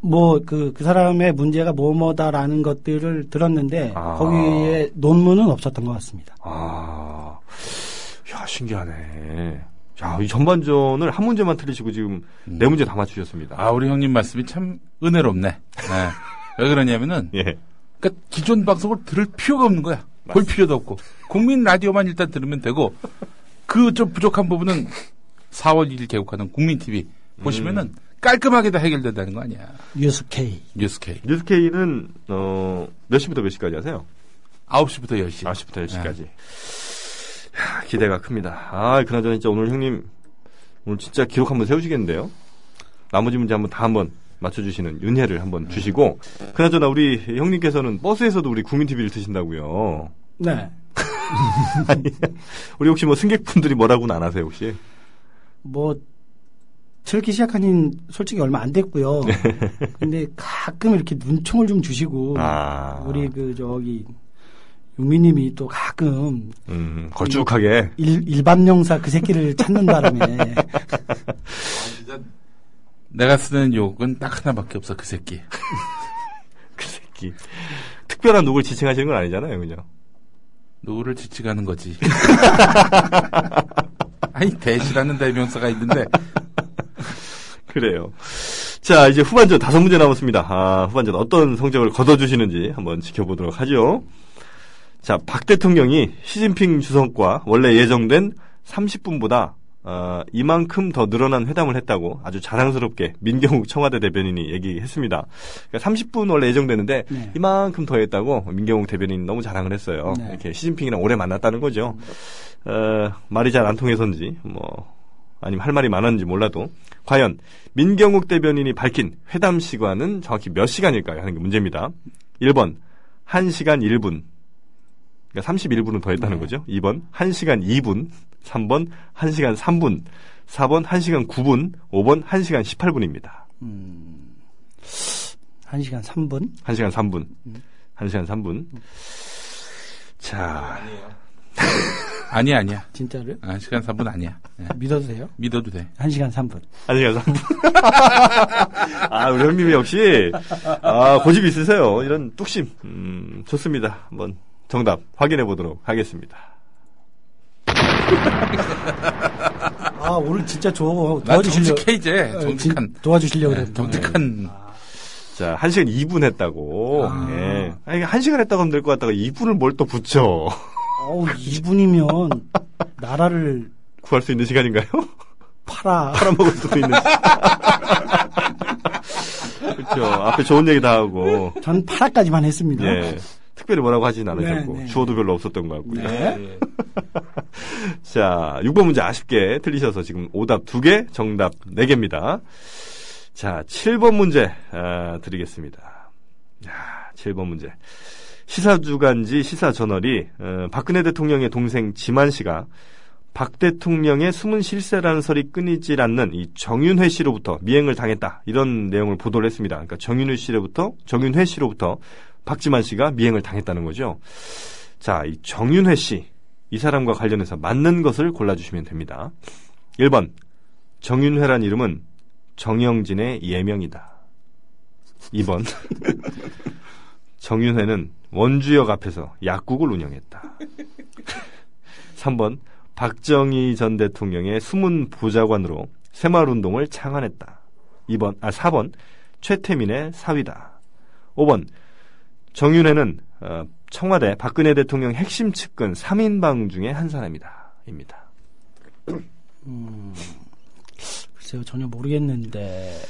뭐, 그, 그 사람의 문제가 뭐뭐다라는 것들을 들었는데, 아. 거기에 논문은 없었던 것 같습니다. 아, 야, 신기하네. 야, 이 전반전을 한 문제만 틀리시고 지금 네 문제 다 맞추셨습니다. 아, 우리 형님 말씀이 참 은혜롭네. 네. 왜 그러냐면은, [laughs] 예. 그니까 기존 방송을 들을 필요가 없는 거야. 볼 필요도 없고. 국민 라디오만 일단 들으면 되고, 그 좀 부족한 부분은 4월 1일 개국하는 국민TV 보시면은 깔끔하게 다 해결된다는 거 아니야. 뉴스 K. 뉴스K. 뉴스케이는, 어, 몇 시부터 몇 시까지 하세요? 9시부터 10시. 9시부터 10시까지. 야, 기대가 큽니다. 아, 그나저나 진짜 오늘 형님, 오늘 진짜 기록 한번 세우시겠는데요? 나머지 문제 한번 다 한번 맞춰주시는 윤혜를 한번 주시고, 그나저나 우리 형님께서는 버스에서도 우리 국민TV를 드신다고요. 네. [laughs] 아니, 우리 혹시 뭐 승객분들이 뭐라고는 안 하세요, 혹시? 뭐, 틀기 시작한 지 솔직히 얼마 안 됐고요. [laughs] 근데 가끔 이렇게 눈총을 좀 주시고, 아. 우리 그, 저기, 유미님이 또 가끔 음, 걸쭉하게. 일, 일반 명사 그 새끼를 찾는 바람에 [laughs] 내가 쓰는 욕은 딱 하나밖에 없어, 그 새끼. [laughs] 그 새끼. 특별한 누굴 지칭하시는 건 아니잖아요, 그죠? 누구를 지칭하는 거지. [laughs] 아니, 대시라는 대명사가 있는데, 그래요. 자, 이제 후반전 다섯 문제 남았습니다. 아, 후반전 어떤 성적을 거둬주시는지 한번 지켜보도록 하죠. 자, 박 대통령이 시진핑 주석과 원래 예정된 30분보다 어, 이만큼 더 늘어난 회담을 했다고 아주 자랑스럽게 민경욱 청와대 대변인이 얘기했습니다. 그러니까 30분 원래 예정됐는데 네. 이만큼 더 했다고 민경욱 대변인이 너무 자랑을 했어요. 네. 이렇게 시진핑이랑 오래 만났다는 거죠. 어, 말이 잘 안 통해서인지 뭐 아니면 할 말이 많았는지 몰라도 과연 민경욱 대변인이 밝힌 회담 시간은 정확히 몇 시간일까요? 하는 게 문제입니다. 1번 1시간 1분 그러니까 31분은 더 했다는 거죠. 2번 1시간 2분 3번 1시간 3분 4번 1시간 9분 5번 1시간 18분입니다. 1시간 3분? 1시간 3분 1시간 3분 자 아니야, 아니야. 진짜로요? 아, 시간 3분 아니야. 예, 믿어도 돼요? 믿어도 돼. 1시간 3분. 1시간 3분 아 우리 형님이 역시 아 고집이 있으세요. 이런 뚝심 음, 좋습니다. 한번 정답 확인해 보도록 하겠습니다. [laughs] 아, 오늘 진짜 저난 도와주시려고. 정직해, 이제. 어, 정직한. 진- 도와주시려고 예, 그랬는데. 정직한. 자, 1시간 2분 했다고. 예. 아니, 1시간 했다고 하면 될 것 같다가 2분을 뭘 또 붙여. 어우, 2분이면 나라를 [laughs] 구할 수 있는 시간인가요? 팔아. [laughs] 팔아먹을 수도 있는. 그렇죠. 앞에 좋은 얘기 다 하고. 전 팔아까지만 했습니다. 예. 특별히 뭐라고 하진 않으셨고. 네, 네. 주어도 별로 없었던 것 같고요. 네. [laughs] 자, 6번 문제 아쉽게 틀리셔서 지금 오답 2개, 정답 4개입니다. 자, 7번 문제 아, 드리겠습니다. 야, 7번 문제. 시사주간지 시사저널이 어, 박근혜 대통령의 동생 지만 씨가 박 대통령의 숨은 실세라는 설이 끊이질 않는 이 정윤회 씨로부터 미행을 당했다 이런 내용을 보도를 했습니다. 그러니까 정윤회 씨로부터 정윤회 씨로부터 박지만 씨가 미행을 당했다는 거죠. 자, 이 정윤회 씨 이 사람과 관련해서 맞는 것을 골라주시면 됩니다. 1번 정윤회란 이름은 정영진의 예명이다. 2번 [laughs] 정윤회는 원주역 앞에서 약국을 운영했다. 3번 박정희 전 대통령의 숨은 보좌관으로 새마을운동을 창안했다. 2번 아 4번 최태민의 사위다. 5번 정윤회는 어, 청와대 박근혜 대통령 핵심 측근 3인방 중에 한 사람이다. 입니다. 글쎄요, 전혀 모르겠는데.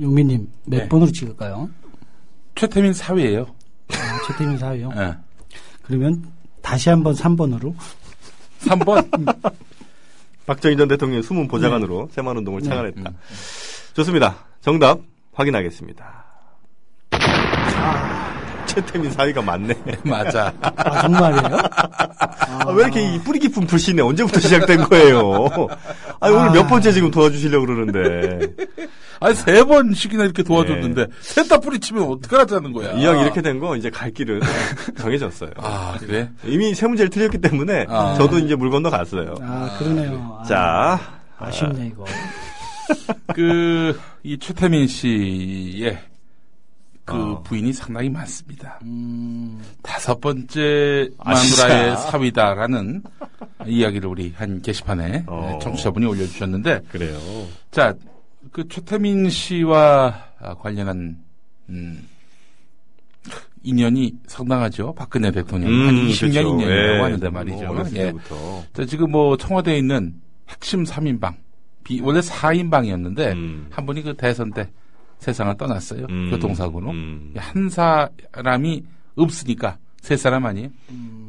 용민님, 몇 네. 번으로 찍을까요? 최태민 사위예요. 아, 최태민 사위요. 예. 그러면 다시 한번 3번으로. 3번. [laughs] 박정희 전 대통령의 숨은 보좌관으로 새마을운동을 네. 창안했다. 좋습니다. 정답 확인하겠습니다. 최태민 사위가 맞네. [laughs] 맞아. 아, 정말이에요? 아, 왜 이렇게 이 뿌리 깊은 불신이 언제부터 시작된 거예요? 아니, 오늘 몇 번째 지금 도와주시려고 그러는데. 아니, 세 번씩이나 이렇게 도와줬는데, 셋다 뿌리치면 어떡하자는 거야. 이왕 이렇게 된 거 이제 갈 길은 [laughs] 정해졌어요. 아, 그래? 이미 세 문제를 틀렸기 때문에 아. 저도 이제 물 건너 갔어요. 아, 그러네요. 아, 자, 아쉽네, 이거. 그, 이 최태민 씨의 그 어. 부인이 상당히 많습니다. 음, 다섯 번째 아, 마누라의? 사위다라는 이야기를 우리 한 게시판에 어. 청취자분이 올려주셨는데, 그래요. 자, 그 최태민 씨와 아, 관련한 음, 인연이 상당하죠. 박근혜 대통령 한 20년 그렇죠. 인연이라고 예, 하는데 뭐 말이죠. 어렸을 예. 자, 지금 뭐 청와대에 있는 핵심 3인방, 비, 원래 4인방이었는데 음. 한 분이 그 대선 때 세상을 떠났어요. 음. 교통사고로. 음. 한 사람이 없으니까 세 사람 아니에요.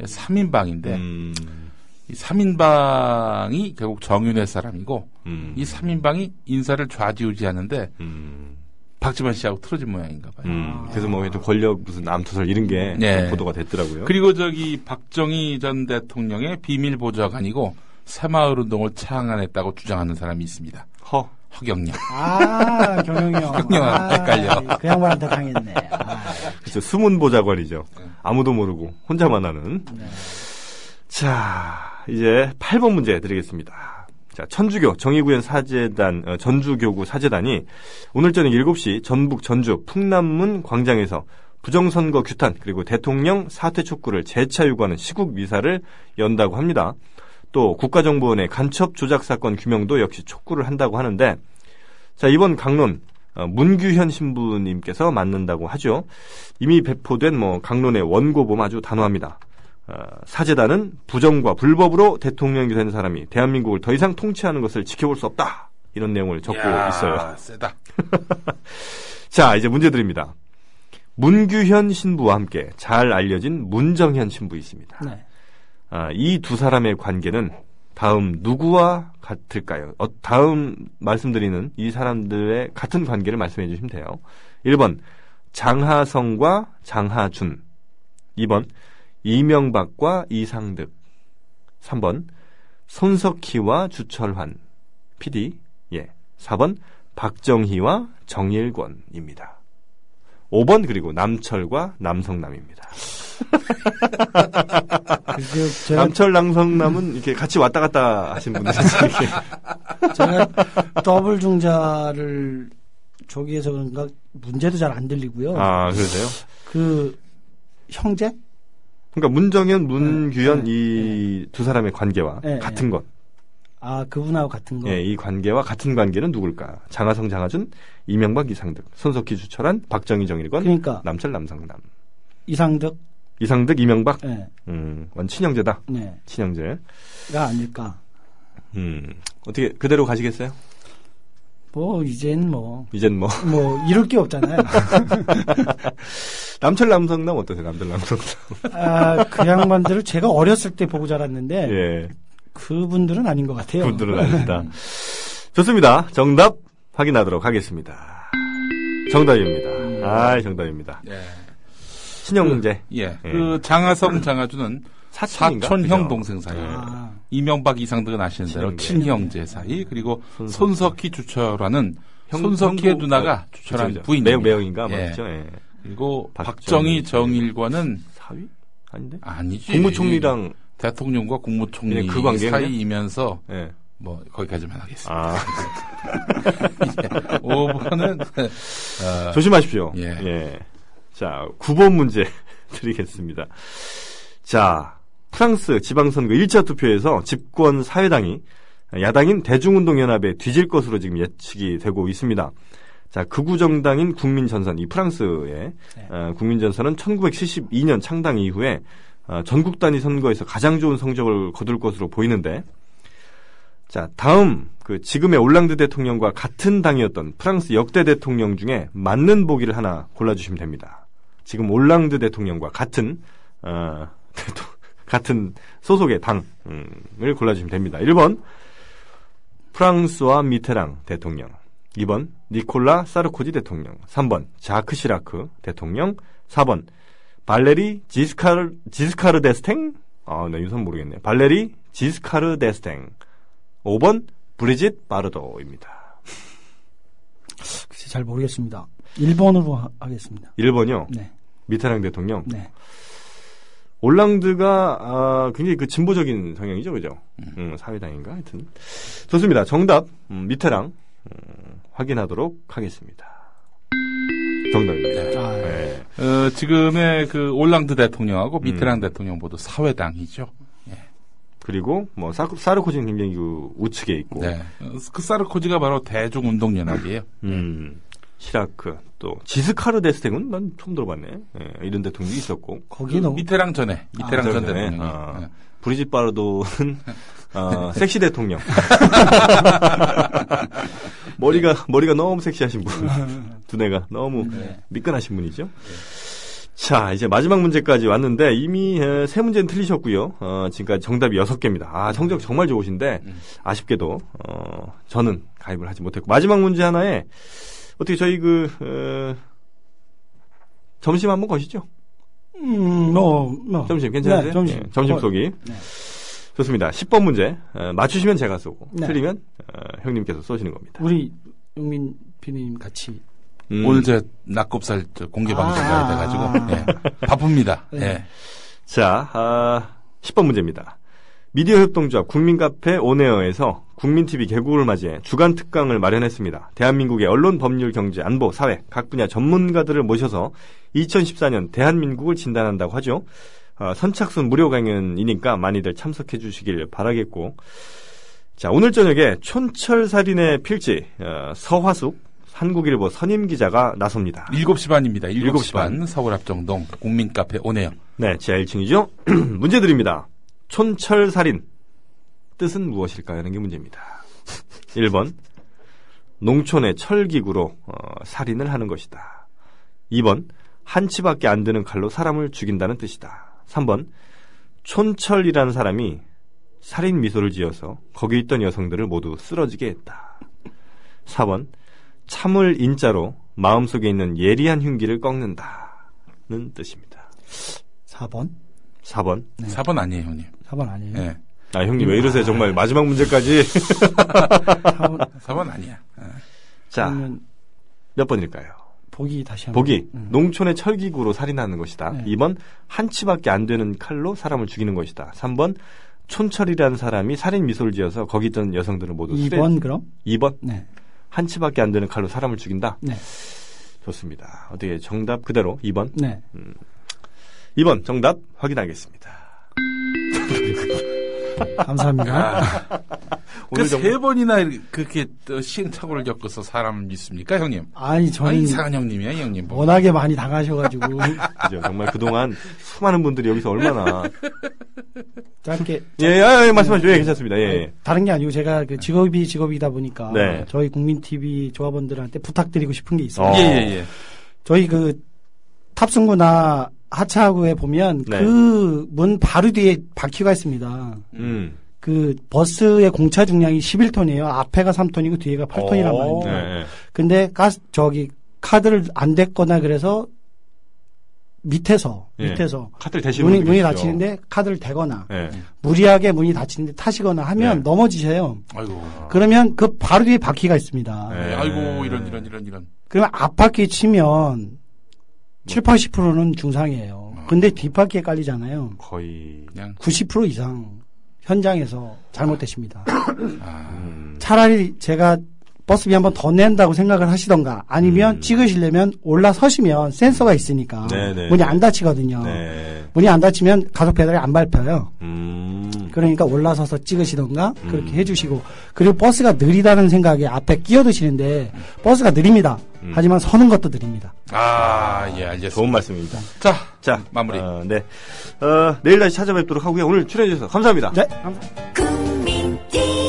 3인방인데 음. 이 3인방이 결국 정윤회 사람이고 음. 이 3인방이 인사를 좌지우지하는데 음. 박지만 씨하고 틀어진 모양인가 봐요. 음. 그래서 뭐 하여튼 권력 무슨 남투설 이런 게 네. 보도가 됐더라고요. 그리고 저기 박정희 전 대통령의 비밀 보좌관이고 새마을 운동을 창안했다고 주장하는 사람이 있습니다. 허. 허경영. 아, 경영이 형. 경영하고 헷갈려. 그 양반한테 당했네. 아, 그렇죠. 숨은 보좌관이죠. 네. 아무도 모르고 혼자만 하는. 네. 자, 이제 8번 문제 드리겠습니다. 자, 천주교 정의구현 사제단 어, 전주교구 사제단이 오늘 저녁 7시 전북 전주 풍남문 광장에서 부정선거 규탄 그리고 대통령 사퇴 촉구를 재차 요구하는 시국 미사를 연다고 합니다. 또 국가정보원의 간첩 조작 사건 규명도 역시 촉구를 한다고 하는데 자 이번 강론 어, 문규현 신부님께서 맡는다고 하죠. 이미 배포된 뭐 강론의 원고 보면 아주 단호합니다. 어, 사제단은 부정과 불법으로 대통령이 된 사람이 대한민국을 더 이상 통치하는 것을 지켜볼 수 없다. 이런 내용을 적고 이야, 있어요. [laughs] 세다. 자, 이제 문제 드립니다. 문규현 신부와 함께 잘 알려진 문정현 신부 있습니다. 네. 아, 이 두 사람의 관계는 다음 누구와 같을까요? 어, 다음 말씀드리는 이 사람들의 같은 관계를 말씀해 주시면 돼요. 1번 장하성과 장하준 2번 이명박과 이상득 3번 손석희와 주철환 PD 예 4번 박정희와 정일권입니다. 5번 그리고 남철과 남성남입니다. 그, [laughs] 제가, 남철 남성남은 이렇게 같이 왔다 갔다 하신 분들이 이렇게 [laughs] 제가 더블 중자를 저기에서 그런가 문제도 잘 안 들리고요. 아 그러세요? 그 형제? 그러니까 문정현, 문규현 네, 이두 사람의 관계와 네, 같은 것. 아 그분하고 같은 거. 예, 이 관계와 같은 관계는 누굴까? 장하성, 장하준, 이명박, 이상득, 손석희, 주철한, 박정희, 정일권, 그러니까 남철, 남성남. 이상득. 이상득, 이명박, 네, 음, 원 친형제다. 네. 친형제. 가 아닐까. 음, 어떻게 그대로 가시겠어요? 뭐 이젠 뭐. 이젠 뭐 뭐 이럴 게 없잖아요. [laughs] 남철, 남성남 어떠세요? 남철, 남성남. 아, 그 양반들을 제가 어렸을 때 보고 자랐는데 예, 그분들은 아닌 것 같아요. 분들은 아닙니다. 좋습니다. 정답 확인하도록 하겠습니다. 정답입니다. 아, 정답입니다. 예. 친형제. 예. 그 장하성, 장하준은 사촌인가? 사촌형 그죠? 동생 사이. 아, 이명박, 이상득은 아시는 대로 친형제. 친형제 사이. 그리고 손석희. 형- 손석희의 형부- 누나가 어, 주철환 그죠, 그죠. 부인. 매형, 매형인가? 예. 맞죠? 예. 그리고 박정희, 박정희, 정일권은 사위? 아닌데? 아니지. 국무총리랑 대통령과 국무총리 그냥 그? 사이이면서 예. 뭐 거기까지만 하겠습니다. 아, [laughs] 5번은 [laughs] 어, 조심하십시오. 예. 예. 자, 9번 문제 [laughs] 드리겠습니다. 자, 프랑스 지방선거 1차 투표에서 집권 사회당이 야당인 대중운동연합에 뒤질 것으로 지금 예측이 되고 있습니다. 자, 극우 정당인 국민전선, 이 프랑스의 네. 어, 국민전선은 1972년 창당 이후에 어, 전국 단위 선거에서 가장 좋은 성적을 거둘 것으로 보이는데, 자, 다음 그 지금의 올랑드 대통령과 같은 당이었던 프랑스 역대 대통령 중에 맞는 보기를 하나 골라주시면 됩니다. 지금 올랑드 대통령과 같은 어, [laughs] 같은 소속의 당을 골라주시면 됩니다. 1번 프랑스와 미테랑 대통령 2번 니콜라 사르코지 대통령 3번 자크 시라크 대통령 4번 발레리 지스카르 지스카르 데스탱 아, 나 유선 모르겠네. 발레리 지스카르 데스탱 5번 브리짓 바르도입니다. 글쎄 잘 모르겠습니다. 1번으로 하, 겠습니다 1번이요. 네. 미테랑 대통령. 네. 올랑드가 아, 굉장히 그 진보적인 성향이죠, 그죠? 음, 사회당인가 하여튼 좋습니다. 정답 음, 미테랑 음, 확인하도록 하겠습니다. 정답입니다. 아, 네. 어, 지금의 그 올랑드 대통령하고 미테랑 대통령 모두 사회당이죠. 그리고 뭐 사, 사르코지는 굉장히 그 우측에 있고, 네. 어, 그 사르코지가 바로 대중운동연합이에요. 음, 시라크 또 지스카르 데스탱은 난 처음 들어봤네. 예, 이런 대통령이 있었고 거기 너무 미테랑 전에 미테랑 아, 전 전에? 대통령이 아. 네. 브리짓 바르도는 어, [laughs] 섹시 대통령. [laughs] 머리가 머리가 너무 섹시하신 분, 두뇌가 너무 미끈하신 분이죠. 자, 이제 마지막 문제까지 왔는데 이미 에, 세 문제는 틀리셨고요. 어, 지금까지 정답이 여섯 개입니다. 아, 성적 정말 좋으신데 아쉽게도 어, 저는 가입을 하지 못했고 마지막 문제 하나에 어떻게 저희 그 어, 점심 한번 거시죠? 음, 뭐, 뭐. 점심 괜찮으세요? 네, 점심. 예, 점심 어, 쏘기. 네. 좋습니다. 10번 문제. 어, 맞추시면 제가 쏘고, 네. 틀리면 어, 형님께서 쏘시는 겁니다. 우리 용민 PD님 같이. 음, 오늘 저 낙곱살 저 공개 방송가 아. 돼가지고 예. 바쁩니다. 네. 예. 자, 아, 10번 문제입니다. 미디어 협동조합 국민카페 온에어에서 국민TV 개국을 맞이해 주간 특강을 마련했습니다. 대한민국의 언론, 법률, 경제, 안보, 사회 각 분야 전문가들을 모셔서 2014년 대한민국을 진단한다고 하죠. 어, 선착순 무료 강연이니까 많이들 참석해 주시길 바라겠고 자 오늘 저녁에 촌철살인의 필지 어, 서화숙 한국일보 선임 기자가 나섭니다. 7시 반입니다. 7시, 7시 반. 반 서울 합정동 국민카페 오네요. 네, 지하 1층이죠. 문제 드립니다. 촌철살인 뜻은 무엇일까요? 하는 게 문제입니다. 1번 농촌의 철기구로 어, 살인을 하는 것이다. 2번 한 치밖에 안 되는 칼로 사람을 죽인다는 뜻이다. 3번 촌철이라는 사람이 살인 미소를 지어서 거기 있던 여성들을 모두 쓰러지게 했다. 4번 참을 인자로 마음속에 있는 예리한 흉기를 꺾는다는 뜻입니다. 4번? 4번. 네. 4번 아니에요, 형님. 4번 아니에요? 예. 아, 형님 왜 이러세요? 정말 마지막 문제까지. 4번. 4번 [laughs] 아니야. 예. 자, 몇 번일까요? 보기 다시 한번. 보기. 음. 농촌의 철기구로 살인하는 것이다. 네. 2번 한 치밖에 안 되는 칼로 사람을 죽이는 것이다. 3번 촌철이라는 사람이 살인 미소를 지어서 거기 있던 여성들을 모두 수레- 2번 그럼? 2번 네. 한 치밖에 안 되는 칼로 사람을 죽인다. 네. 좋습니다. 어떻게 정답 그대로 2번. 네. 2번 정답 확인하겠습니다. 감사합니다. [laughs] 오늘 그 정말 세 번이나 그렇게 또 시행착오를 겪어서 사람을 믿습니까, 형님? 아니, 아, 저는 이상한 형님이야, 이 형님. 뭐. 워낙에 많이 당하셔가지고. [laughs] 그죠. 정말 그동안 수많은 분들이 여기서 얼마나 짧게. 예, 아, 예, 말씀하시죠. 예, 괜찮습니다. 예, 예. 다른 게 아니고 제가 그 직업이 직업이다 보니까 네. 저희 국민TV 조합원들한테 부탁드리고 싶은 게 있어요. 어. 예, 예, 예. 저희 그 탑승구나 하차구에 보면 네. 그문 바로 뒤에 바퀴가 있습니다. 음. 그 버스의 공차 중량이 11톤이에요. 앞에가 3톤이고 뒤에가 8톤이란 오. 말입니다. 예, 예. 근데 가스 저기 카드를 안 댔거나 그래서 밑에서 예. 밑에서 카트를 대시는 문이 문이. 닫히는데 카드를 대거나 예. 무리하게 문이 닫히는데 타시거나 하면 네. 넘어지세요. 아이고. 그러면 그 바로 뒤에 바퀴가 있습니다. 네. 예, 아이고, 이런, 이런, 이런, 이런. 그러면 앞바퀴 치면 7, 80%는 중상이에요. 근데 뒷바퀴에 깔리잖아요. 거의 그냥. 90% 이상 현장에서 잘못되십니다. 음. 차라리 제가 버스비 한 번 더 낸다고 생각을 하시던가 아니면 음. 찍으시려면 올라서시면 센서가 있으니까 네네. 문이 안 닫히거든요. 네. 문이 안 닫히면 가속 페달이 안 밟혀요. 음. 그러니까 올라서서 찍으시던가 그렇게 음. 해주시고 그리고 버스가 느리다는 생각에 앞에 끼어드시는데 버스가 느립니다. 음. 하지만 서는 것도 느립니다. 아, 예, 알겠습니다. 좋은 말씀입니다. 자, 자, 마무리. 어, 네. 어, 내일 다시 찾아뵙도록 하고요. 오늘 출연해주셔서 감사합니다. 네, 감사합니다.